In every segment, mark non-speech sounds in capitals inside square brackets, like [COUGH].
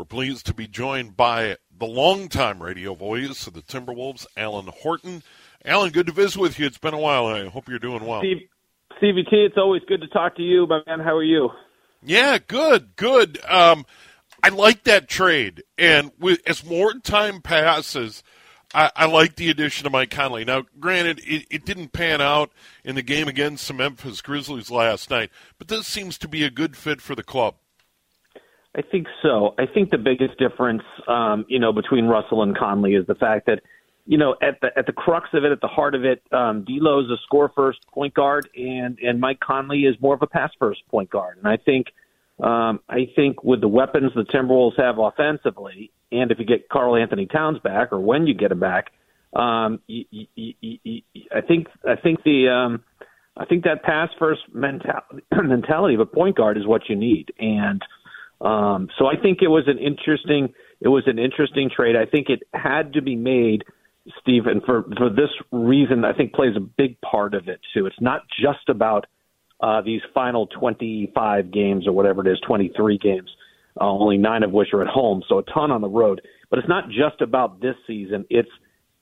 We're pleased to be joined by the longtime radio voice of the Timberwolves, Alan Horton. Alan, good to visit with you. It's been a while. I hope you're doing well. Steve, it's always good to talk to you, my man. How are you? Yeah, good, good. Um, I like that trade, and with, as more time passes, I, I, like the addition of Mike Conley. Now, granted, it, it didn't pan out in the game against the Memphis Grizzlies last night, but this seems to be a good fit for the club. I think so. I think the biggest difference, um, you know, between Russell and Conley is the fact that, you know, at the at the crux of it, at the heart of it, um, D'Lo's a score first point guard, and and Mike Conley is more of a pass first point guard. And I think, um, I think with the weapons the Timberwolves have offensively, and if you get Karl-Anthony Towns back, or when you get him back, um, you, you, you, I think I think the um, I think that pass first mentality [CLEARS THROAT] mentality of a point guard is what you need, and um, so I think it was an interesting it was an interesting trade. I think it had to be made, Steve, and for for this reason, I think plays a big part of it too. It's not just about uh, these final 25 games or whatever it is, 23 games, uh, only nine of which are at home, so a ton on the road. But it's not just about this season. It's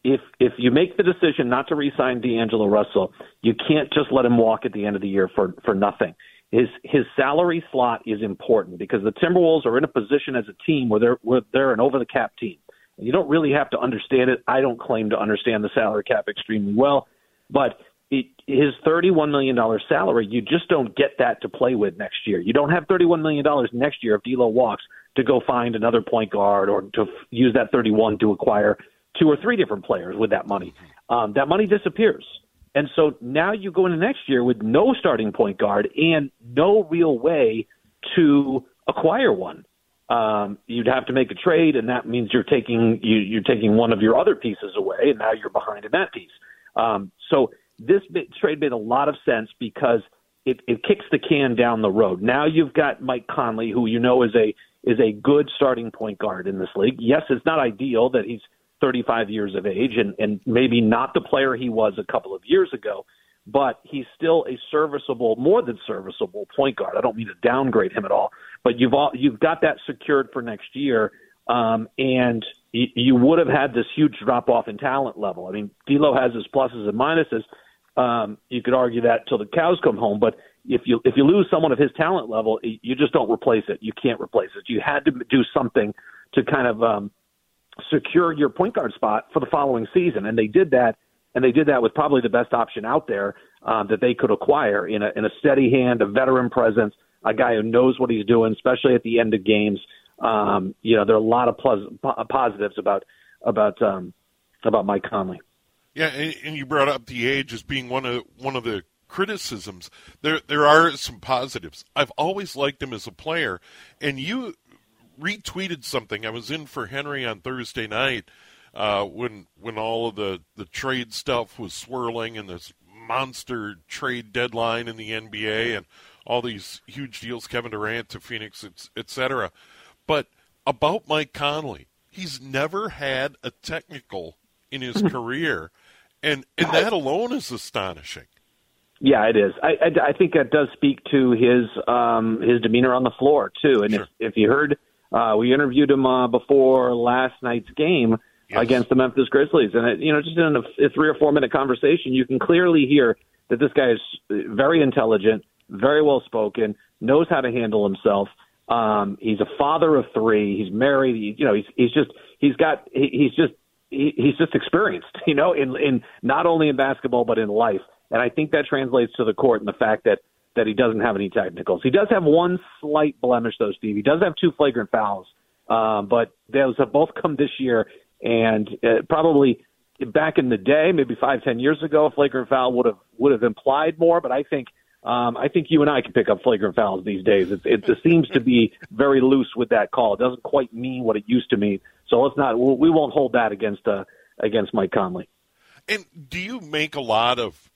if if you make the decision not to re-sign D'Angelo Russell, you can't just let him walk at the end of the year for for nothing his his salary slot is important because the Timberwolves are in a position as a team where they're where they're an over the cap team. And you don't really have to understand it. I don't claim to understand the salary cap extremely well, but it, his $31 million salary, you just don't get that to play with next year. You don't have $31 million next year if D'Lo walks to go find another point guard or to f- use that 31 to acquire two or three different players with that money. Um, that money disappears. And so now you go into next year with no starting point guard and no real way to acquire one. Um, you'd have to make a trade, and that means you're taking you, you're taking one of your other pieces away, and now you're behind in that piece. Um, so this trade made a lot of sense because it, it kicks the can down the road. Now you've got Mike Conley, who you know is a is a good starting point guard in this league. Yes, it's not ideal that he's 35 years of age and, and maybe not the player he was a couple of years ago, but he's still a serviceable, more than serviceable point guard. I don't mean to downgrade him at all, but you've all, you've got that secured for next year. Um, and you, you would have had this huge drop off in talent level. I mean, D'Lo has his pluses and minuses. Um, you could argue that till the cows come home, but if you if you lose someone of his talent level, you just don't replace it. You can't replace it. You had to do something to kind of um, secure your point guard spot for the following season. And they did that, and they did that with probably the best option out there um, that they could acquire in a, in a steady hand, a veteran presence, a guy who knows what he's doing, especially at the end of games. Um, you know, there are a lot of plus, positives about about um, about Mike Conley. Yeah, and, and you brought up the age as being one of one of the criticisms. There there are some positives. I've always liked him as a player, and you retweeted something. I was in for Henry on Thursday night uh, when when all of the the trade stuff was swirling and this monster trade deadline in the NBA and all these huge deals, Kevin Durant to Phoenix, etc. But about Mike Conley, he's never had a technical in his career, and and that alone is astonishing. Yeah, it is. I, I, I think that does speak to his um, his demeanor on the floor too. And sure. if if you heard uh, we interviewed him uh, before last night's game yes. against the Memphis Grizzlies, and it, you know, just in a, a three or four minute conversation, you can clearly hear that this guy is very intelligent, very well spoken, knows how to handle himself. Um, he's a father of three. He's married. He, you know, he's he's just he's got he, he's just he, he's just experienced. [LAUGHS] You know, in in not only in basketball but in life. And I think that translates to the court and the fact that that he doesn't have any technicals. He does have one slight blemish though, Steve. He does have two flagrant fouls, um, but those have both come this year, and uh, probably back in the day, maybe five ten years ago, a flagrant foul would have would have implied more. But I think um, I think you and I can pick up flagrant fouls these days. It, it, it seems to be very loose with that call. It doesn't quite mean what it used to mean. So let's not. We won't hold that against uh, against Mike Conley. And do you make a lot of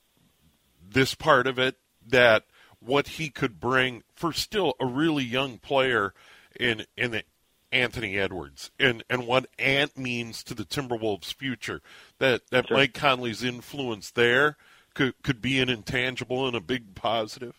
this part of it that what he could bring for still a really young player in in the Anthony Edwards and, and what Ant means to the Timberwolves' future. That that sure. Mike Conley's influence there could could be an intangible and a big positive.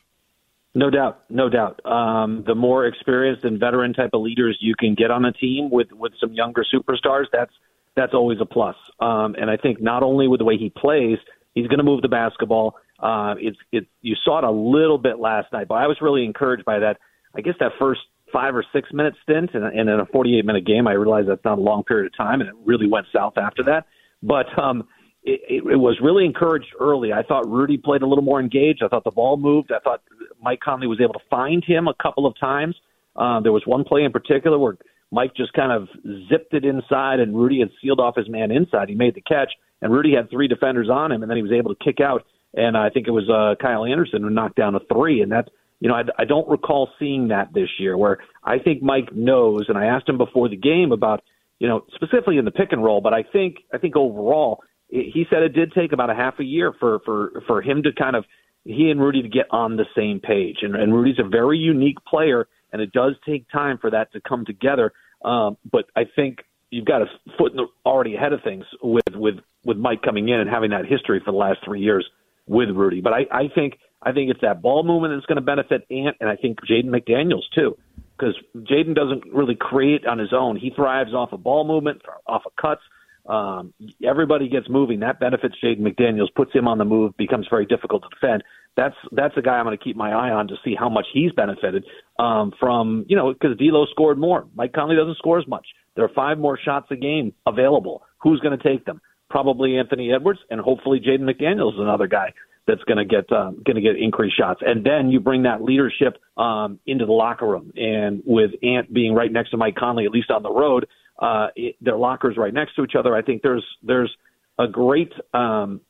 No doubt, no doubt. Um, the more experienced and veteran type of leaders you can get on a team with with some younger superstars, that's that's always a plus. Um, and I think not only with the way he plays, he's going to move the basketball. Uh, it's it. You saw it a little bit last night, but I was really encouraged by that. I guess that first five or six minute stint, and, and in a 48 minute game, I realized that's not a long period of time, and it really went south after that. But um, it, it, it was really encouraged early. I thought Rudy played a little more engaged. I thought the ball moved. I thought Mike Conley was able to find him a couple of times. Uh, there was one play in particular where Mike just kind of zipped it inside, and Rudy had sealed off his man inside. He made the catch, and Rudy had three defenders on him, and then he was able to kick out. And I think it was uh, Kyle Anderson who knocked down a three, and that you know I, I don't recall seeing that this year. Where I think Mike knows, and I asked him before the game about you know specifically in the pick and roll, but I think I think overall he said it did take about a half a year for for for him to kind of he and Rudy to get on the same page. And, and Rudy's a very unique player, and it does take time for that to come together. Um, but I think you've got a foot in the, already ahead of things with with with Mike coming in and having that history for the last three years with Rudy. But I, I think I think it's that ball movement that's going to benefit Ant, and I think Jaden McDaniels too, because Jaden doesn't really create on his own. He thrives off of ball movement, off of cuts. Um, everybody gets moving. That benefits Jaden McDaniels, puts him on the move, becomes very difficult to defend. That's that's a guy I'm going to keep my eye on to see how much he's benefited um, from. You know, because D'Lo scored more. Mike Conley doesn't score as much. There are five more shots a game available. Who's going to take them? Probably Anthony Edwards, and hopefully Jaden McDaniels is another guy that's going to get um, going to get increased shots. And then you bring that leadership um, into the locker room. And with Ant being right next to Mike Conley, at least on the road, uh, it, their lockers right next to each other. I think there's there's a great um,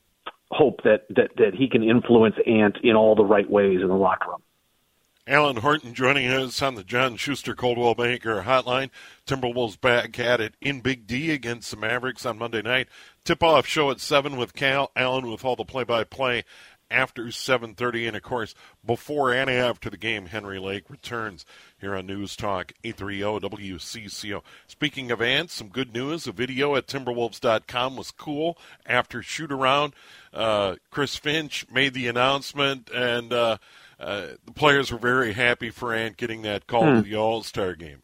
hope that, that that he can influence Ant in all the right ways in the locker room. Alan Horton joining us on the John Schuster Coldwell Banker Hotline. Timberwolves back at it in Big D against the Mavericks on Monday night. Tip off show at seven with Cal Alan with all the play by play after 7.30. And, of course, before and after the game, Henry Lake returns here on News Talk 830 WCCO. Speaking of ants, some good news. A video at Timberwolves.com was cool after shoot-around. Uh, Chris Finch made the announcement, and uh, uh, the players were very happy for Ant getting that call hmm. to the All-Star game.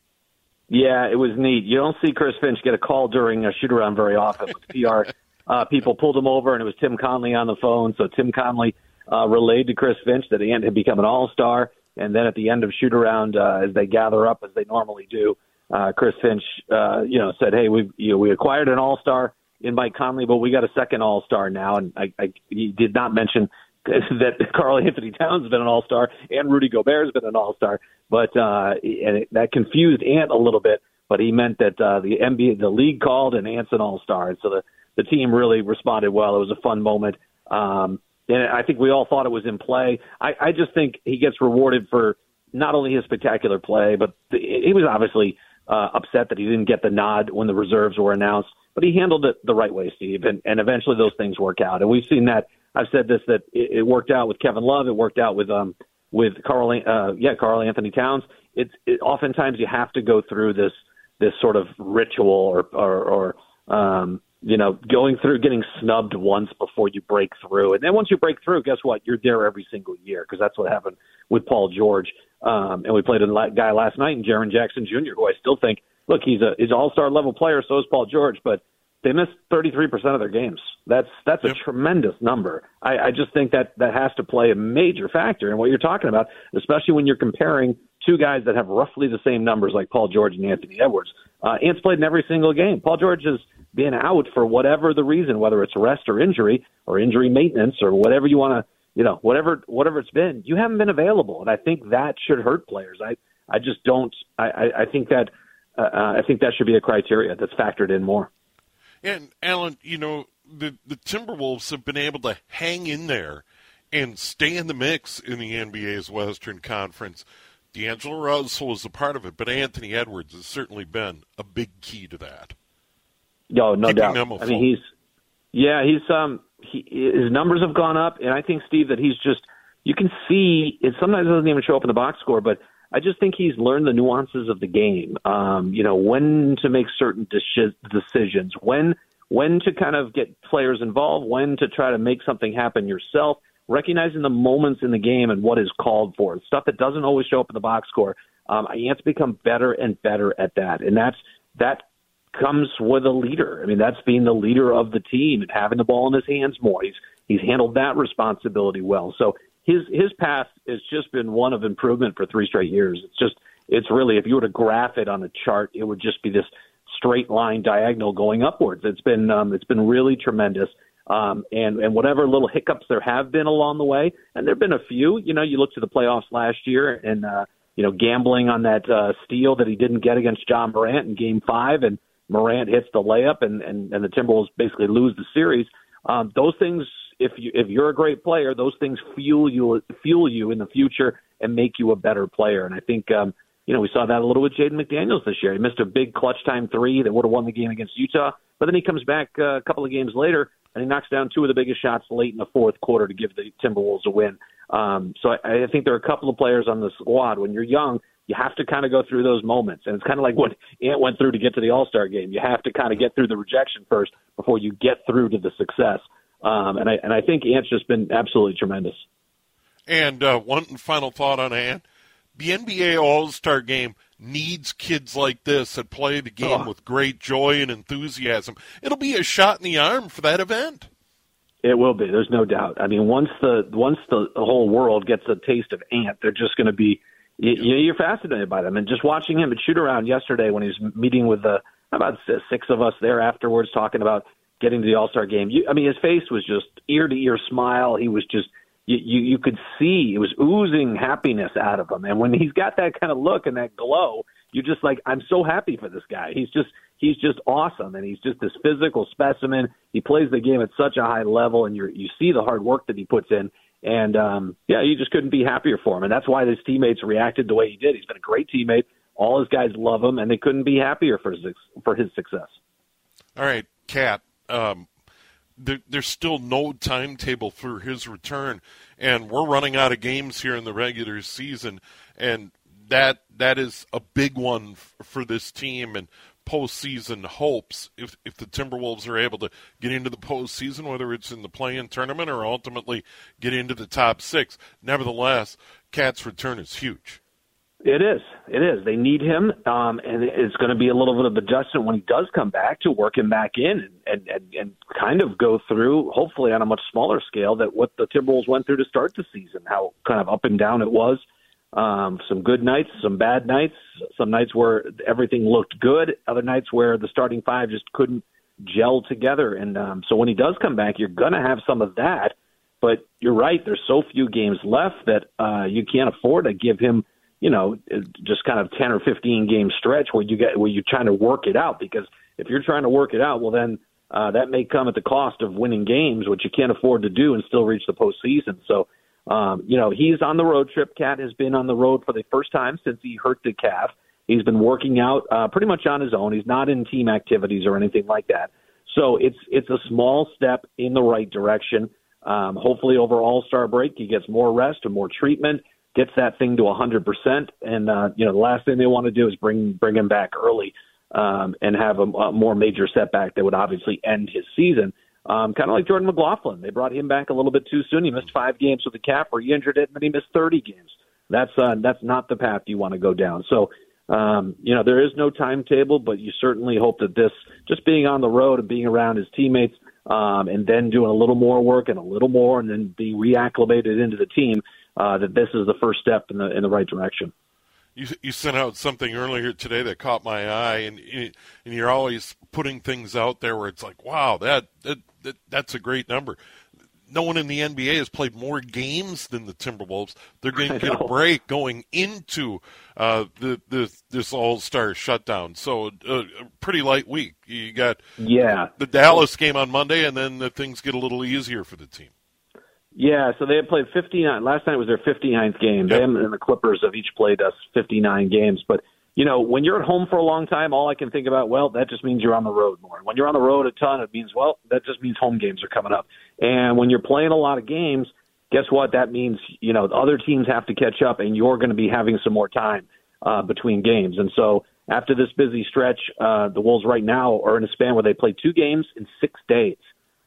Yeah, it was neat. You don't see Chris Finch get a call during a shoot around very often. [LAUGHS] PR uh, people pulled him over, and it was Tim Conley on the phone. So Tim Conley uh, relayed to Chris Finch that Ant had become an All Star. And then at the end of shoot around, uh, as they gather up as they normally do, uh, Chris Finch, uh, you know, said, "Hey, we you know, we acquired an All Star in Mike Conley, but we got a second All Star now." And I, I he did not mention [LAUGHS] that Karl-Anthony Towns has been an All Star and Rudy Gobert has been an All Star, but uh, and it, that confused Ant a little bit. But he meant that uh, the NBA, the league called, and Ant's an All Star, and so the the team really responded well. It was a fun moment. Um, and I think we all thought it was in play. I, I just think he gets rewarded for not only his spectacular play, but he was obviously uh, upset that he didn't get the nod when the reserves were announced. But he handled it the right way, Steve, and, and eventually those things work out. And we've seen that. I've said this that it, it worked out with Kevin Love. It worked out with um with Karl uh, yeah Karl-Anthony Towns. It's it, oftentimes you have to go through this this sort of ritual or or, or um, you know, going through getting snubbed once before you break through. And then once you break through, guess what? You're there every single year because that's what happened with Paul George. Um, and we played a guy last night in Jaren Jackson Jr., who I still think, look, he's a he's all star level player. So is Paul George, but they missed 33% of their games. That's that's yep. a tremendous number. I, I just think that that has to play a major factor in what you're talking about, especially when you're comparing two guys that have roughly the same numbers like Paul George and Anthony Edwards. Uh, Ant's played in every single game. Paul George has been out for whatever the reason, whether it's rest or injury or injury maintenance or whatever you want to, you know, whatever whatever it's been. You haven't been available, and I think that should hurt players. I I just don't. I I, I think that uh, uh I think that should be a criteria that's factored in more. And Alan, you know, the the Timberwolves have been able to hang in there and stay in the mix in the NBA's Western Conference. D'Angelo Russell is a part of it, but Anthony Edwards has certainly been a big key to that. No, no doubt. I mean, he's yeah, he's um, he, his numbers have gone up, and I think Steve that he's just you can see it. Sometimes doesn't even show up in the box score, but I just think he's learned the nuances of the game. Um, you know, when to make certain decisions, when when to kind of get players involved, when to try to make something happen yourself, recognizing the moments in the game and what is called for. Stuff that doesn't always show up in the box score. Um, to become better and better at that, and that's that comes with a leader. I mean, that's being the leader of the team and having the ball in his hands more. He's he's handled that responsibility well. So his his path has just been one of improvement for three straight years. It's just it's really if you were to graph it on a chart, it would just be this straight line diagonal going upwards. It's been um, it's been really tremendous. Um, and and whatever little hiccups there have been along the way, and there've been a few. You know, you look to the playoffs last year, and uh, you know, gambling on that uh, steal that he didn't get against Ja Morant in Game Five, and Morant hits the layup, and and, and the Timberwolves basically lose the series. Um, those things, if you if you're a great player, those things fuel you fuel you in the future and make you a better player. And I think um, you know we saw that a little with Jaden McDaniels this year. He missed a big clutch time three that would have won the game against Utah, but then he comes back uh, a couple of games later and he knocks down two of the biggest shots late in the fourth quarter to give the Timberwolves a win. Um, so I, I think there are a couple of players on the squad. When you're young, you have to kind of go through those moments, and it's kind of like what Ant went through to get to the All Star game. You have to kind of get through the rejection first before you get through to the success. Um, and I and I think Ant's just been absolutely tremendous. And uh, one final thought on Ant: the NBA All Star game needs kids like this that play the game oh. with great joy and enthusiasm. It'll be a shot in the arm for that event. It will be. There's no doubt. I mean, once the once the whole world gets a taste of Ant, they're just going to be. You, you're fascinated by them, and just watching him at shoot around yesterday when he was meeting with the about six of us there afterwards, talking about getting to the All Star game. You, I mean, his face was just ear to ear smile. He was just you, you you could see it was oozing happiness out of him. And when he's got that kind of look and that glow, you're just like, I'm so happy for this guy. He's just he's just awesome, and he's just this physical specimen. He plays the game at such a high level, and you you see the hard work that he puts in. And um, yeah, you just couldn't be happier for him, and that's why his teammates reacted the way he did. He's been a great teammate. All his guys love him, and they couldn't be happier for his for his success. All right, KAT. Um, there, there's still no timetable for his return, and we're running out of games here in the regular season, and that that is a big one f- for this team and postseason hopes. If if the Timberwolves are able to get into the postseason, whether it's in the play-in tournament or ultimately get into the top six, nevertheless, KAT's return is huge. It is. It is. They need him, um, and it's going to be a little bit of adjustment when he does come back to work him back in and, and, and kind of go through, hopefully on a much smaller scale, that what the Timberwolves went through to start the season, how kind of up and down it was. Um, some good nights, some bad nights, some nights where everything looked good, other nights where the starting five just couldn't gel together. And um, so when he does come back, you're going to have some of that. But you're right. There's so few games left that uh, you can't afford to give him – you know, just kind of 10 or 15 game stretch where you get where you're trying to work it out because if you're trying to work it out, well then uh, that may come at the cost of winning games, which you can't afford to do and still reach the postseason. So, um, you know, he's on the road trip. KAT has been on the road for the first time since he hurt the calf. He's been working out uh, pretty much on his own. He's not in team activities or anything like that. So it's it's a small step in the right direction. Um, hopefully, over All Star break, he gets more rest and more treatment gets that thing to 100%. And, uh, you know, the last thing they want to do is bring, bring him back early um, and have a, a more major setback that would obviously end his season. Um, kind of like Jordan McLaughlin. They brought him back a little bit too soon. He missed five games with the cap, or he injured it, and then he missed 30 games. That's, uh, that's not the path you want to go down. So, um, you know, there is no timetable, but you certainly hope that this, just being on the road and being around his teammates, um, and then doing a little more work and a little more, and then being reacclimated into the team, uh, that this is the first step in the in the right direction. you you sent out something earlier today that caught my eye, and and you're always putting things out there where it's like, wow, that that, that that's a great number. No one in the NBA has played more games than the Timberwolves. They're going to get a break going into uh, the, the this All Star shutdown. So uh, a pretty light week. You got yeah the Dallas game on Monday, and then the things get a little easier for the team. Yeah, so they had played 59. Last night was their 59th game. Yep. Them and the Clippers have each played us 59 games. But, you know, when you're at home for a long time, all I can think about, well, that just means you're on the road more. When you're on the road a ton, it means, well, that just means home games are coming up. And when you're playing a lot of games, guess what? That means, you know, other teams have to catch up, and you're going to be having some more time uh, between games. And so after this busy stretch, uh, the Wolves right now are in a span where they play two games in six days.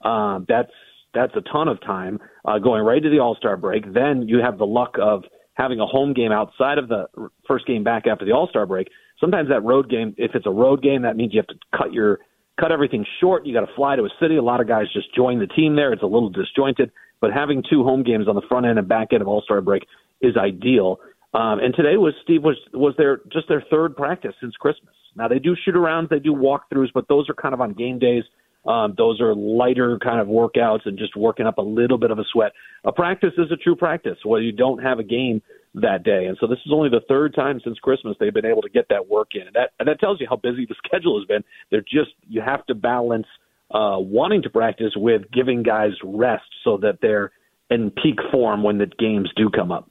Uh, that's that's a ton of time uh, going right to the All Star break. Then you have the luck of having a home game outside of the first game back after the All Star break. Sometimes that road game, if it's a road game, that means you have to cut your cut everything short. You got to fly to a city. A lot of guys just join the team there. It's a little disjointed, but having two home games on the front end and back end of All Star break is ideal. Um, and today was Steve was was their just their third practice since Christmas. Now they do shoot arounds, they do walkthroughs, but those are kind of on game days. Um, those are lighter kind of workouts and just working up a little bit of a sweat. A practice is a true practice where you don't have a game that day. And so this is only the third time since Christmas they've been able to get that work in. And that, and that tells you how busy the [LAUGHS] schedule has been. They're just, you have to balance uh, wanting to practice with giving guys rest so that they're in peak form when the games do come up.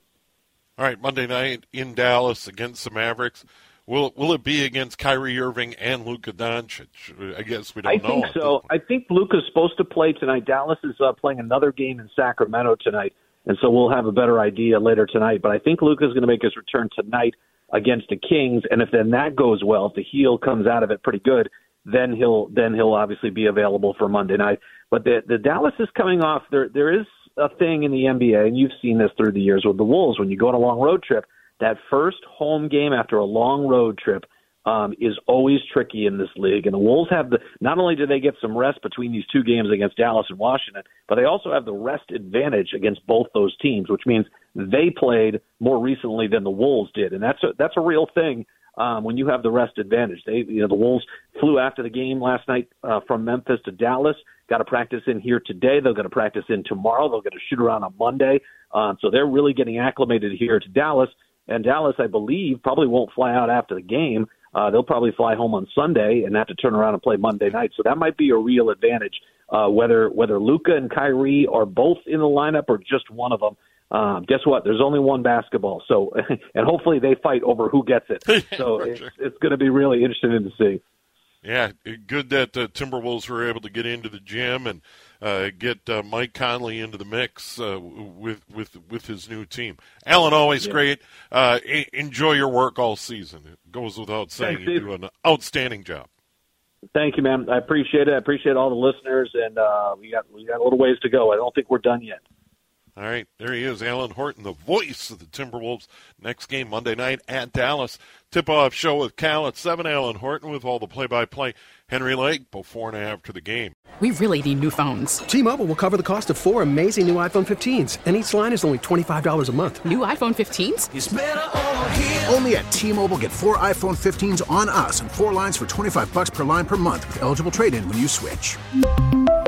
All right, Monday night in Dallas against the Mavericks. Will will it be against Kyrie Irving and Luka Doncic? I guess we don't I know. I think so. I think Luka's supposed to play tonight. Dallas is uh, playing another game in Sacramento tonight, and so we'll have a better idea later tonight. But I think Luka's going to make his return tonight against the Kings, and if then that goes well, if the heel comes out of it pretty good, then he'll then he'll obviously be available for Monday night. But the the Dallas is coming off. There there is a thing in the NBA, and you've seen this through the years with the Wolves when you go on a long road trip that first home game after a long road trip um, is always tricky in this league. And the Wolves have the not only do they get some rest between these two games against Dallas and Washington, but they also have the rest advantage against both those teams, which means they played more recently than the Wolves did, and that's a, that's a real thing. Um, when you have the rest advantage, they you know the Wolves flew after the game last night uh, from Memphis to Dallas. Got to practice in here today. They're going to practice in tomorrow. They'll get a shoot around on Monday. Um, so they're really getting acclimated here to Dallas. And Dallas, I believe, probably won't fly out after the game. Uh, they'll probably fly home on Sunday and have to turn around and play Monday night. So that might be a real advantage. Uh, whether whether Luka and Kyrie are both in the lineup or just one of them, um, guess what? There's only one basketball. So [LAUGHS] and hopefully they fight over who gets it. [LAUGHS] So it's, sure. it's going to be really interesting to see. Yeah, good that the Timberwolves were able to get into the gym and uh, get uh, Mike Conley into the mix uh, with with with his new team. Alan, always yeah. great. Uh, enjoy your work all season. It goes without saying Thanks, you do an outstanding job. Thank you, man. I appreciate it. I appreciate all the listeners, and uh, we got we got a little ways to go. I don't think we're done yet. All right, there he is, Alan Horton, the voice of the Timberwolves. Next game Monday night at Dallas. Tip-off show with Cal at seven. Alan Horton with all the play-by-play. Henry Lake before and after the game. We really need new phones. T-Mobile will cover the cost of four amazing new iPhone 15s, and each line is only twenty five dollars a month. New iPhone 15s? Only at T-Mobile, get four iPhone 15s on us, and four lines for twenty five bucks per line per month with eligible trade-in when you switch.